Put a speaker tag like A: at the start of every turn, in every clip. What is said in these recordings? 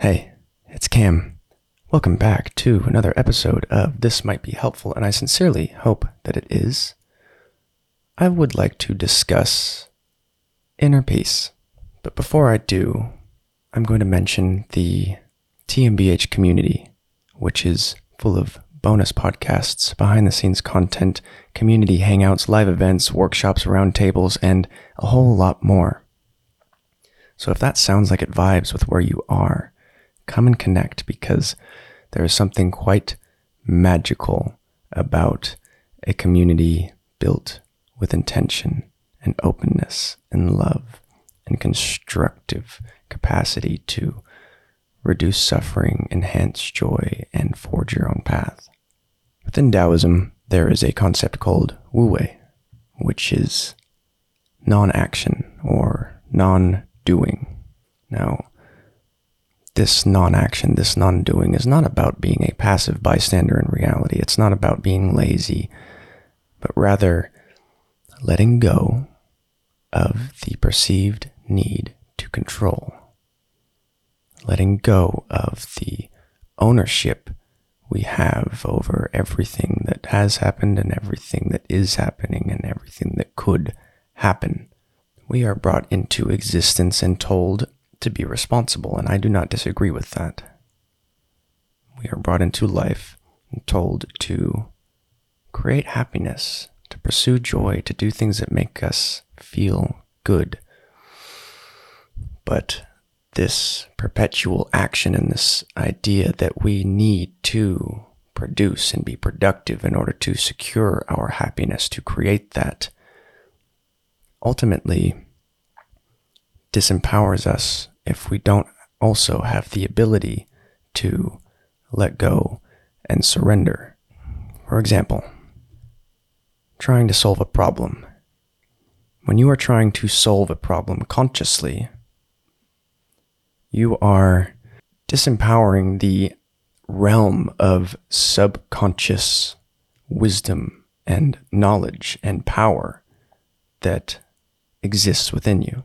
A: Hey, it's Cam. Welcome back to another episode of This Might Be Helpful, and I sincerely hope that it is. I would like to discuss inner peace. But before I do, I'm going to mention the TMBH community, which is full of bonus podcasts, behind the scenes content, community hangouts, live events, workshops, roundtables, and a whole lot more. So if that sounds like it vibes with where you are, come and connect because there is something quite magical about a community built with intention and openness and love and constructive capacity to reduce suffering, enhance joy, and forge your own path. Within Taoism, there is a concept called Wu Wei, which is non action or non doing. Now, this non action, this non doing, is not about being a passive bystander in reality. It's not about being lazy, but rather letting go of the perceived need to control. Letting go of the ownership we have over everything that has happened and everything that is happening and everything that could happen. We are brought into existence and told to be responsible, and I do not disagree with that. We are brought into life and told to create happiness, to pursue joy, to do things that make us feel good. But this perpetual action and this idea that we need to produce and be productive in order to secure our happiness, to create that, ultimately disempowers us if we don't also have the ability to let go and surrender. For example, trying to solve a problem. When you are trying to solve a problem consciously, you are disempowering the realm of subconscious wisdom and knowledge and power that exists within you.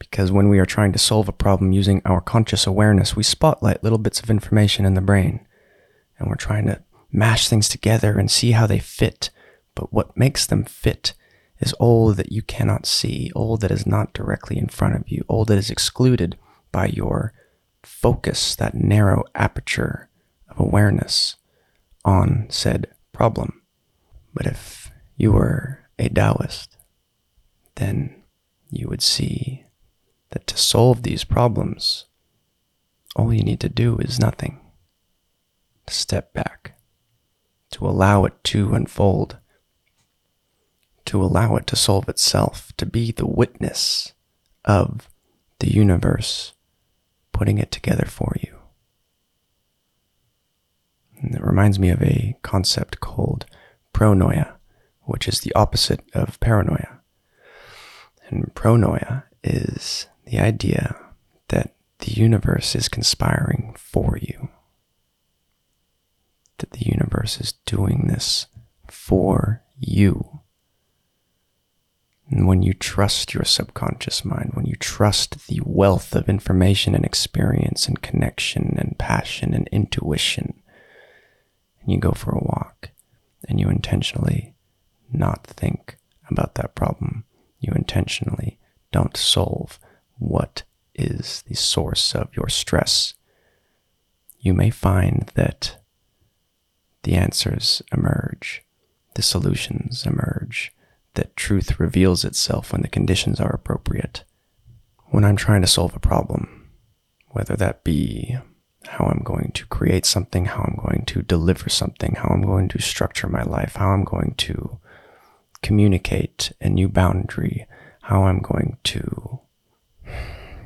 A: Because when we are trying to solve a problem using our conscious awareness, we spotlight little bits of information in the brain and we're trying to mash things together and see how they fit. But what makes them fit is all that you cannot see, all that is not directly in front of you, all that is excluded by your focus, that narrow aperture of awareness on said problem. But if you were a Taoist, then you would see that to solve these problems, all you need to do is nothing. To step back, to allow it to unfold, to allow it to solve itself, to be the witness of the universe putting it together for you. And it reminds me of a concept called pronoia, which is the opposite of paranoia. And pronoia is the idea that the universe is conspiring for you, that the universe is doing this for you. And when you trust your subconscious mind, when you trust the wealth of information and experience and connection and passion and intuition, and you go for a walk and you intentionally not think about that problem, you intentionally don't solve what is the source of your stress, you may find that the answers emerge, the solutions emerge that truth reveals itself when the conditions are appropriate. When I'm trying to solve a problem, whether that be how I'm going to create something, how I'm going to deliver something, how I'm going to structure my life, how I'm going to communicate a new boundary, how I'm going to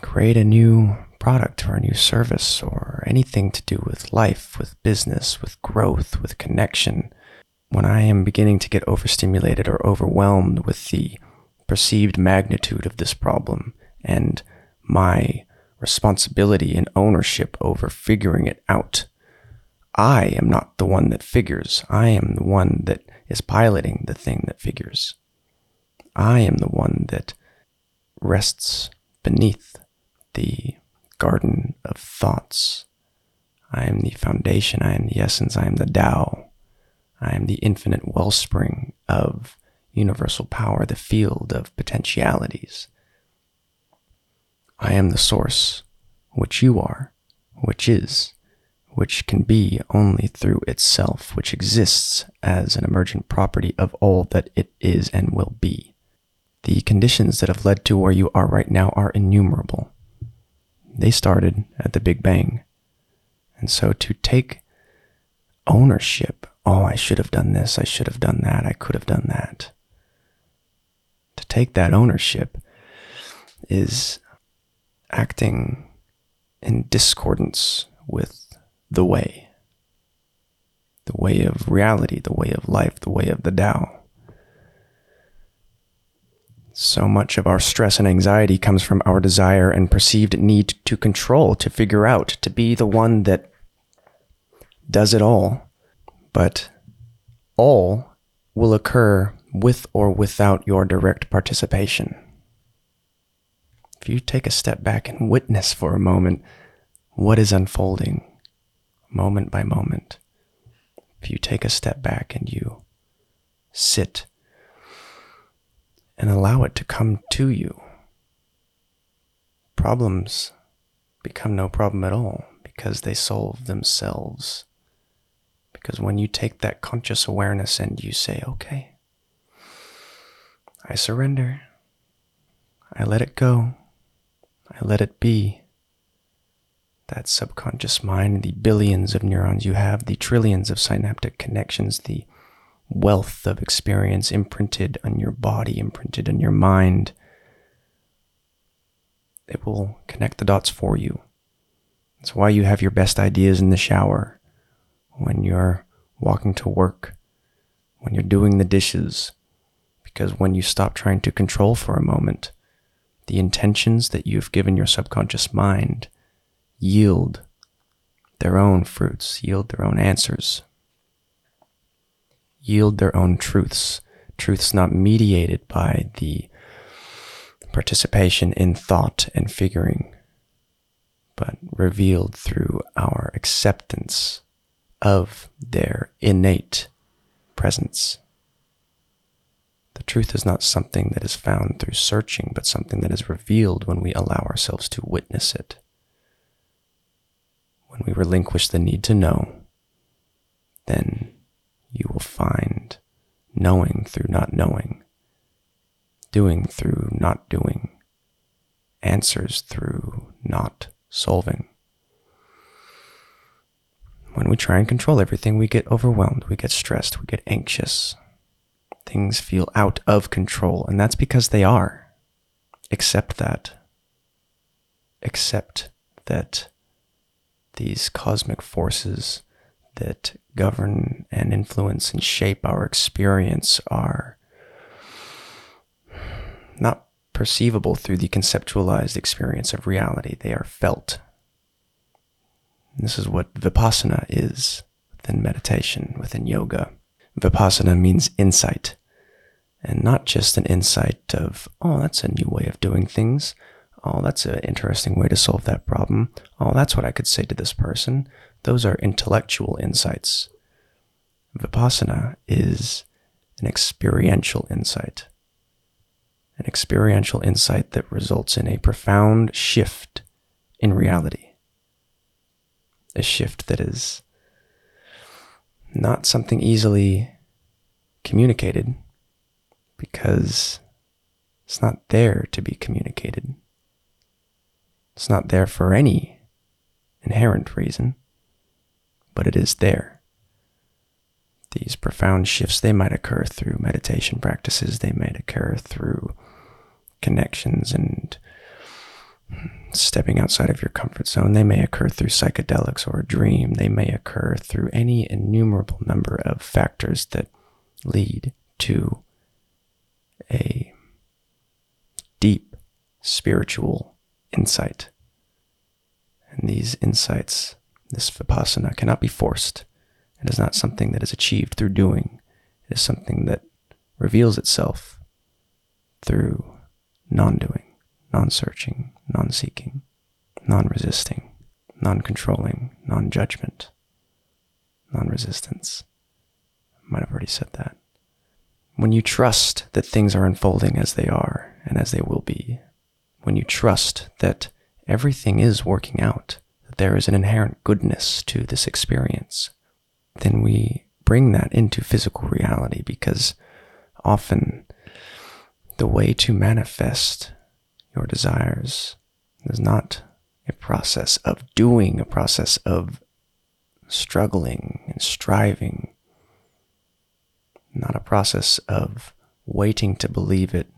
A: create a new product or a new service or anything to do with life, with business, with growth, with connection when I am beginning to get overstimulated or overwhelmed with the perceived magnitude of this problem and my responsibility and ownership over figuring it out. I am not the one that figures. I am the one that is piloting the thing that figures. I am the one that rests beneath the garden of thoughts. I am the foundation. I am the essence. I am the Tao. I am the infinite wellspring of universal power, the field of potentialities. I am the source, which you are, which is, which can be only through itself, which exists as an emergent property of all that it is and will be. The conditions that have led to where you are right now are innumerable. They started at the Big Bang. And so to take ownership, oh, I should have done this, I should have done that, I could have done that. To take that ownership is acting in discordance with the way, the way of reality, the way of life, the way of the Tao. So much of our stress and anxiety comes from our desire and perceived need to control, to figure out, to be the one that does it all. But all will occur with or without your direct participation. If you take a step back and witness for a moment what is unfolding, moment by moment, if you take a step back and you sit and allow it to come to you, problems become no problem at all because they solve themselves. Because when you take that conscious awareness and you say, okay, I surrender, I let it go, I let it be. That subconscious mind, the billions of neurons you have, the trillions of synaptic connections, the wealth of experience imprinted on your body, imprinted on your mind, it will connect the dots for you. That's why you have your best ideas in the shower, when you're walking to work, when you're doing the dishes, because when you stop trying to control for a moment, the intentions that you've given your subconscious mind yield their own fruits, yield their own answers, yield their own truths, truths not mediated by the participation in thought and figuring, but revealed through our acceptance of their innate presence. The truth is not something that is found through searching, but something that is revealed when we allow ourselves to witness it. When we relinquish the need to know, then you will find knowing through not knowing, doing through not doing, answers through not solving. When we try and control everything, we get overwhelmed, we get stressed, we get anxious, things feel out of control, and that's because they are. Accept that. Accept that these cosmic forces that govern and influence and shape our experience are not perceivable through the conceptualized experience of reality. They are felt. This is what vipassana is within meditation, within yoga. Vipassana means insight and not just an insight of, oh, that's a new way of doing things. Oh, that's an interesting way to solve that problem. Oh, that's what I could say to this person. Those are intellectual insights. Vipassana is an experiential insight. An experiential insight that results in a profound shift in reality. A shift that is not something easily communicated because it's not there to be communicated. It's not there for any inherent reason, but it is there. These profound shifts, they might occur through meditation practices, they might occur through connections and stepping outside of your comfort zone. They may occur through psychedelics or a dream. They may occur through any innumerable number of factors that lead to a deep spiritual insight. And these insights, this vipassana, cannot be forced. It is not something that is achieved through doing. It is something that reveals itself through non doing, non searching, non seeking, non resisting, non controlling, non judgment, non resistance. I Might have already said that. When you trust that things are unfolding as they are and as they will be, when you trust that everything is working out, there is an inherent goodness to this experience, then we bring that into physical reality because often the way to manifest your desires is not a process of doing, a process of struggling and striving, not a process of waiting to believe it,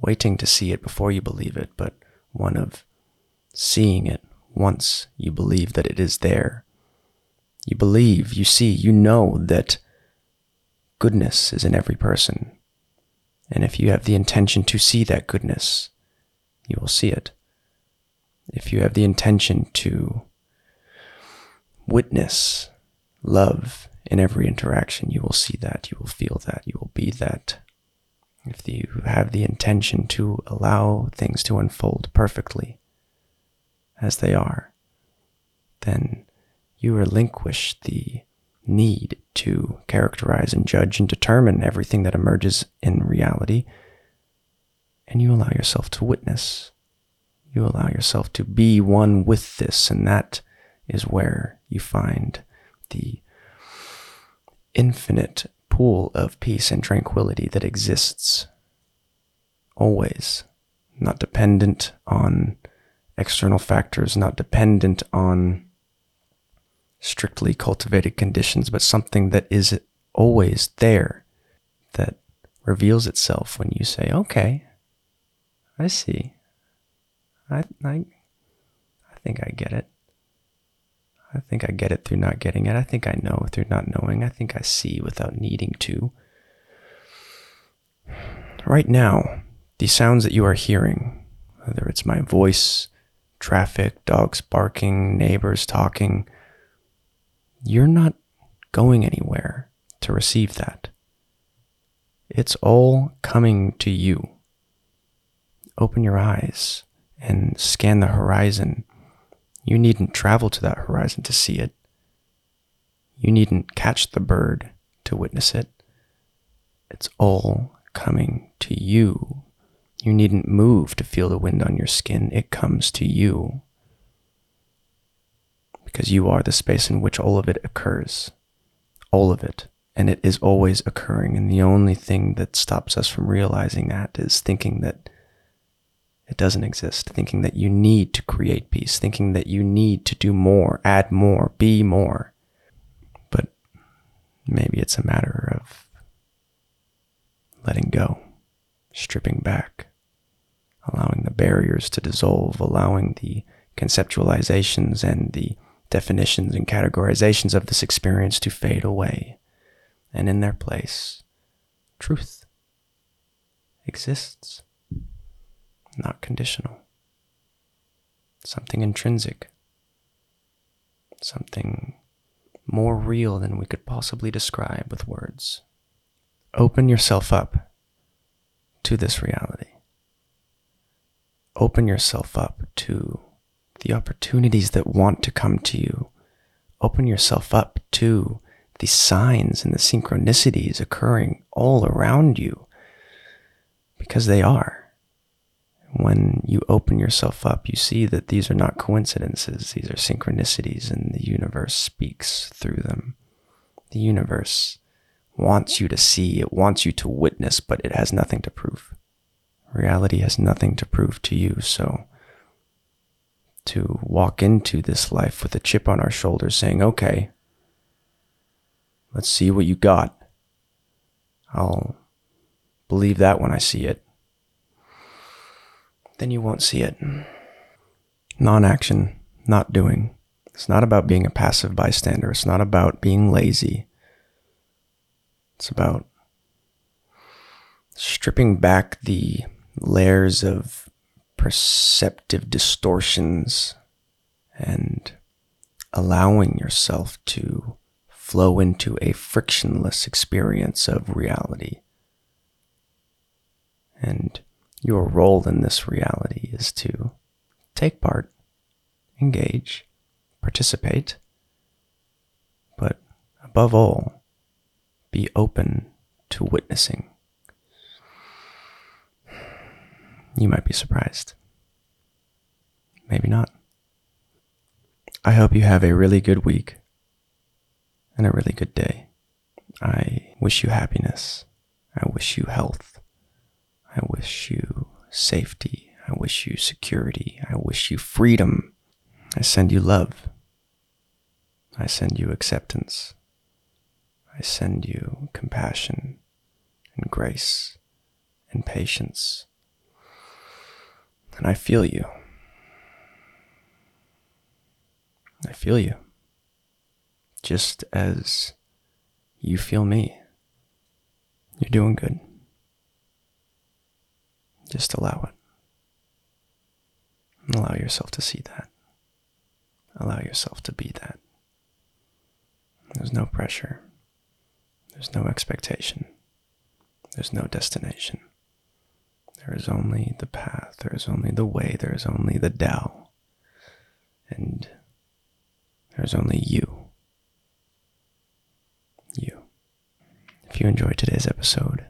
A: waiting to see it before you believe it, but one of seeing it once you believe that it is there. You believe, you see, you know that goodness is in every person. And if you have the intention to see that goodness, you will see it. If you have the intention to witness love in every interaction, you will see that, you will feel that, you will be that. If you have the intention to allow things to unfold perfectly as they are, then you relinquish the need to characterize and judge and determine everything that emerges in reality, and you allow yourself to witness. You allow yourself to be one with this, and that is where you find the infinite pool of peace and tranquility that exists always, not dependent on external factors, not dependent on strictly cultivated conditions, but something that is always there that reveals itself when you say, okay, I see. I, I, I think I get it. I think I get it through not getting it. I think I know through not knowing. I think I see without needing to. Right now, the sounds that you are hearing, whether it's my voice, traffic, dogs barking, neighbors talking, you're not going anywhere to receive that. It's all coming to you. Open your eyes and scan the horizon you needn't travel to that horizon to see it. You needn't catch the bird to witness it. It's all coming to you. You needn't move to feel the wind on your skin. It comes to you. Because you are the space in which all of it occurs. All of it. And it is always occurring. And the only thing that stops us from realizing that is thinking that it doesn't exist. Thinking that you need to create peace, thinking that you need to do more, add more, be more. But maybe it's a matter of letting go, stripping back, allowing the barriers to dissolve, allowing the conceptualizations and the definitions and categorizations of this experience to fade away. And in their place, truth exists not conditional. Something intrinsic. Something more real than we could possibly describe with words. Open yourself up to this reality. Open yourself up to the opportunities that want to come to you. Open yourself up to the signs and the synchronicities occurring all around you because they are when you open yourself up, you see that these are not coincidences, these are synchronicities, and the universe speaks through them. The universe wants you to see, it wants you to witness, but it has nothing to prove. Reality has nothing to prove to you, so to walk into this life with a chip on our shoulder saying, okay, let's see what you got. I'll believe that when I see it then you won't see it. Non action, not doing. It's not about being a passive bystander. It's not about being lazy. It's about stripping back the layers of perceptive distortions and allowing yourself to flow into a frictionless experience of reality. And your role in this reality is to take part, engage, participate, but above all, be open to witnessing. You might be surprised. Maybe not. I hope you have a really good week and a really good day. I wish you happiness. I wish you health. I wish you safety. I wish you security. I wish you freedom. I send you love. I send you acceptance. I send you compassion and grace and patience. And I feel you. I feel you. Just as you feel me. You're doing good. Just allow it. Allow yourself to see that. Allow yourself to be that. There's no pressure. There's no expectation. There's no destination. There is only the path. There is only the way. There is only the Tao. And there's only you. You. If you enjoyed today's episode,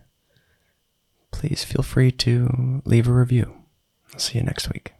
A: please feel free to leave a review. I'll see you next week.